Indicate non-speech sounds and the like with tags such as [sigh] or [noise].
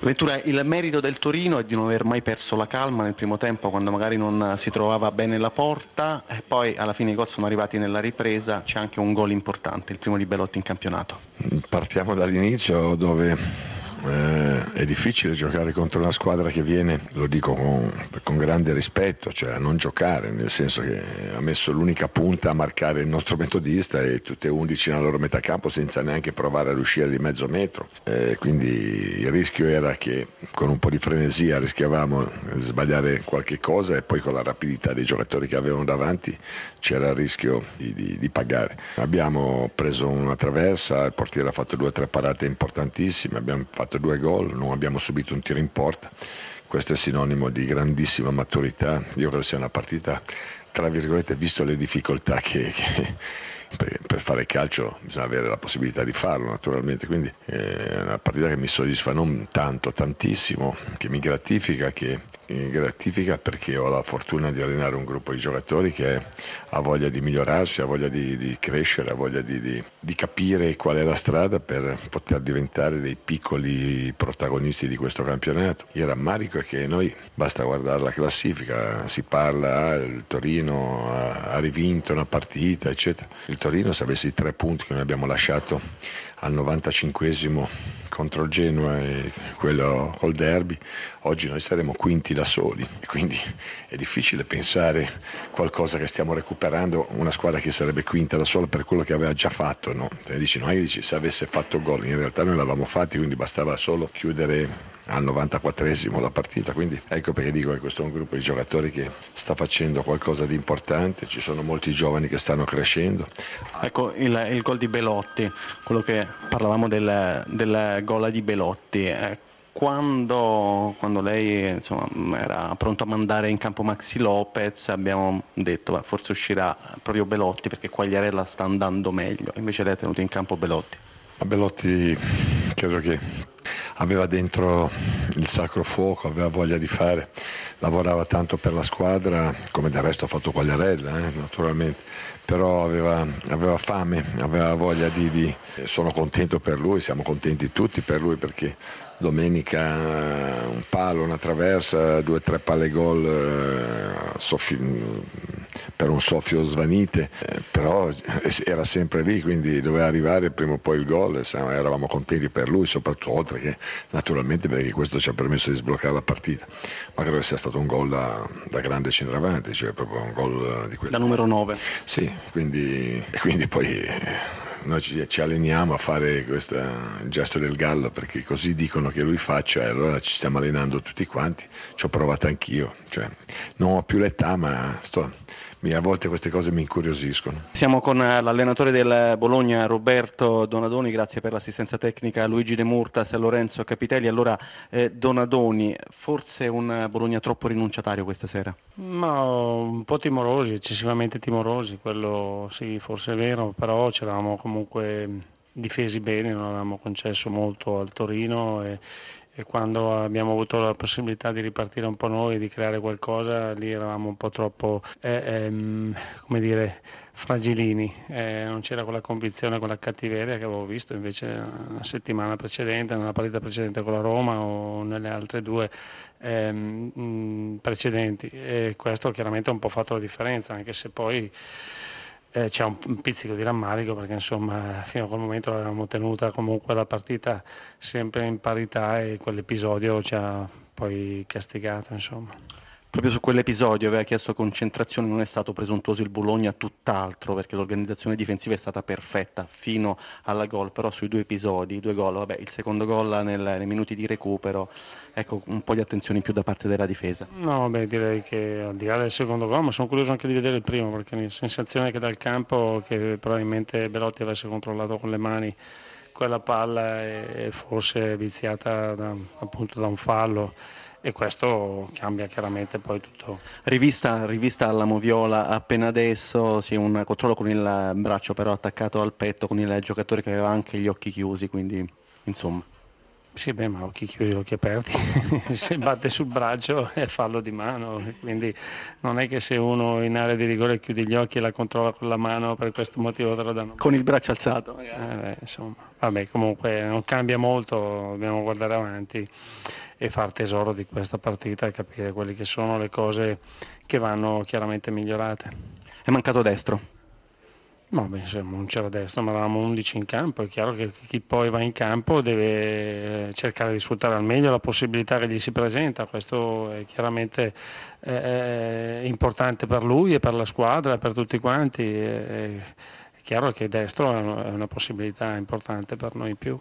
Ventura, il merito del Torino è di non aver mai perso la calma nel primo tempo quando magari non si trovava bene la porta e poi alla fine i gol sono arrivati nella ripresa, c'è anche un gol importante, il primo di Belotti in campionato. Partiamo dall'inizio dove eh, è difficile giocare contro una squadra che viene, lo dico con, con, grande rispetto, cioè a non giocare, nel senso che ha messo l'unica punta a marcare il nostro metodista e tutte e 11 nella loro metà campo senza neanche provare ad uscire di mezzo metro. Eh, quindi il rischio era che con un po' di frenesia rischiavamo di sbagliare qualche cosa e poi con la rapidità dei giocatori che avevano davanti c'era il rischio di, di, di pagare. Abbiamo preso una traversa, il portiere ha fatto due o tre parate importantissime, abbiamo fatto due gol, non abbiamo subito un tiro in porta. Questo è sinonimo di grandissima maturità. Io credo sia una partita, tra virgolette, visto le difficoltà che, che per, per, fare calcio bisogna avere la possibilità di farlo naturalmente, quindi è una partita che mi soddisfa non tanto, tantissimo, che mi gratifica, che mi gratifica perché ho la fortuna di allenare un gruppo di giocatori che ha voglia di migliorarsi, ha voglia di, di crescere, ha voglia di, di, di, capire qual è la strada per poter diventare dei piccoli protagonisti di questo campionato. Il rammarico è che noi basta guardare la classifica, si parla, ah, il Torino ha, ha rivinto una partita, eccetera. Il Torino se avesse i tre punti che noi abbiamo lasciato al 95esimo contro il Genoa e quello col derby, oggi noi saremo quinti da soli, quindi è difficile pensare qualcosa che stiamo recuperando, una squadra che sarebbe quinta da sola per quello che aveva già fatto, no? Te dici, no, dici, se avesse fatto gol, in realtà noi l'avevamo fatti, quindi bastava solo chiudere al 94esimo la partita, quindi ecco perché dico che questo è un gruppo di giocatori che sta facendo qualcosa di importante, ci sono molti giovani che stanno crescendo. Ecco il, il gol di Belotti, quello che parlavamo del, del gol di Belotti. Eh, quando, quando, lei insomma, era pronto a mandare in campo Maxi Lopez abbiamo detto beh, forse uscirà proprio Belotti perché Quagliarella sta andando meglio, invece lei ha tenuto in campo Belotti. A Belotti credo che aveva dentro il sacro fuoco, aveva voglia di fare, lavorava tanto per la squadra, come del resto ha fatto Quagliarella, eh, naturalmente, però aveva, aveva, fame, aveva voglia di, di... Sono contento per lui, siamo contenti tutti per lui perché domenica un palo, una traversa, due o tre palle gol eh, soffi, per un soffio svanite, eh, però era sempre lì, quindi doveva arrivare prima o poi il gol, eravamo contenti per lui, soprattutto oltre che naturalmente perché questo ci ha permesso di sbloccare la partita, ma credo sia stato un gol da, da grande centravanti, cioè proprio un gol di quello. Da numero 9. Sì, quindi, quindi poi noi ci, ci, alleniamo a fare questo gesto del gallo perché così dicono che lui faccia e allora ci stiamo allenando tutti quanti, ci ho provato anch'io, cioè, non ho più l'età ma sto, a volte queste cose mi incuriosiscono. Siamo con eh, l'allenatore del Bologna Roberto Donadoni, grazie per l'assistenza tecnica Luigi De Murtas e Lorenzo Capitelli. Allora eh, Donadoni, forse un Bologna troppo rinunciatario questa sera? Ma un po' timorosi, eccessivamente timorosi, quello sì, forse è vero, però ci eravamo comunque difesi bene, non avevamo concesso molto al Torino e, e quando abbiamo avuto la possibilità di ripartire un po' noi, di creare qualcosa, lì eravamo un po' troppo, eh, ehm, come dire, fragilini, eh, non c'era quella convinzione, quella cattiveria che avevo visto invece la settimana precedente, nella partita precedente con la Roma o nelle altre due ehm, precedenti. E questo chiaramente ha un po' fatto la differenza, anche se poi eh, c'è un, pizzico di rammarico perché insomma fino a quel momento avevamo tenuta comunque la partita sempre in parità e quell'episodio ci ha poi castigato insomma proprio su quell'episodio aveva chiesto concentrazione, non è stato presuntuoso il Bologna, tutt'altro, perché l'organizzazione difensiva è stata perfetta fino alla gol, però sui due episodi, due gol, vabbè, il secondo gol nel, nei minuti di recupero, ecco un po' di attenzione in più da parte della difesa. No, beh, direi che al di là del secondo gol, ma sono curioso anche di vedere il primo, perché la sensazione che dal campo che probabilmente Belotti avesse controllato con le mani quella palla e forse viziata da, appunto da un fallo e questo cambia chiaramente poi tutto. Rivista, rivista alla Moviola appena adesso, sì, un controllo con il braccio però attaccato al petto con il giocatore che aveva anche gli occhi chiusi, quindi insomma Sì, beh, ma occhi chiusi, occhi aperti, [laughs] se batte sul braccio è fallo di mano, quindi non è che se uno in area di rigore chiude gli occhi e la controlla con la mano per questo motivo te lo danno. Con il braccio alzato. Eh, beh, insomma, vabbè, comunque non cambia molto, dobbiamo guardare avanti e far tesoro di questa partita e capire quelle che sono le cose che vanno chiaramente migliorate. È mancato destro. No, beh, non c'era destra, ma eravamo 11 in campo. È chiaro che chi poi va in campo deve cercare di sfruttare al meglio la possibilità che gli si presenta. Questo è chiaramente eh, importante per lui e per la squadra e per tutti quanti. È, è chiaro che destro è una possibilità importante per noi in più.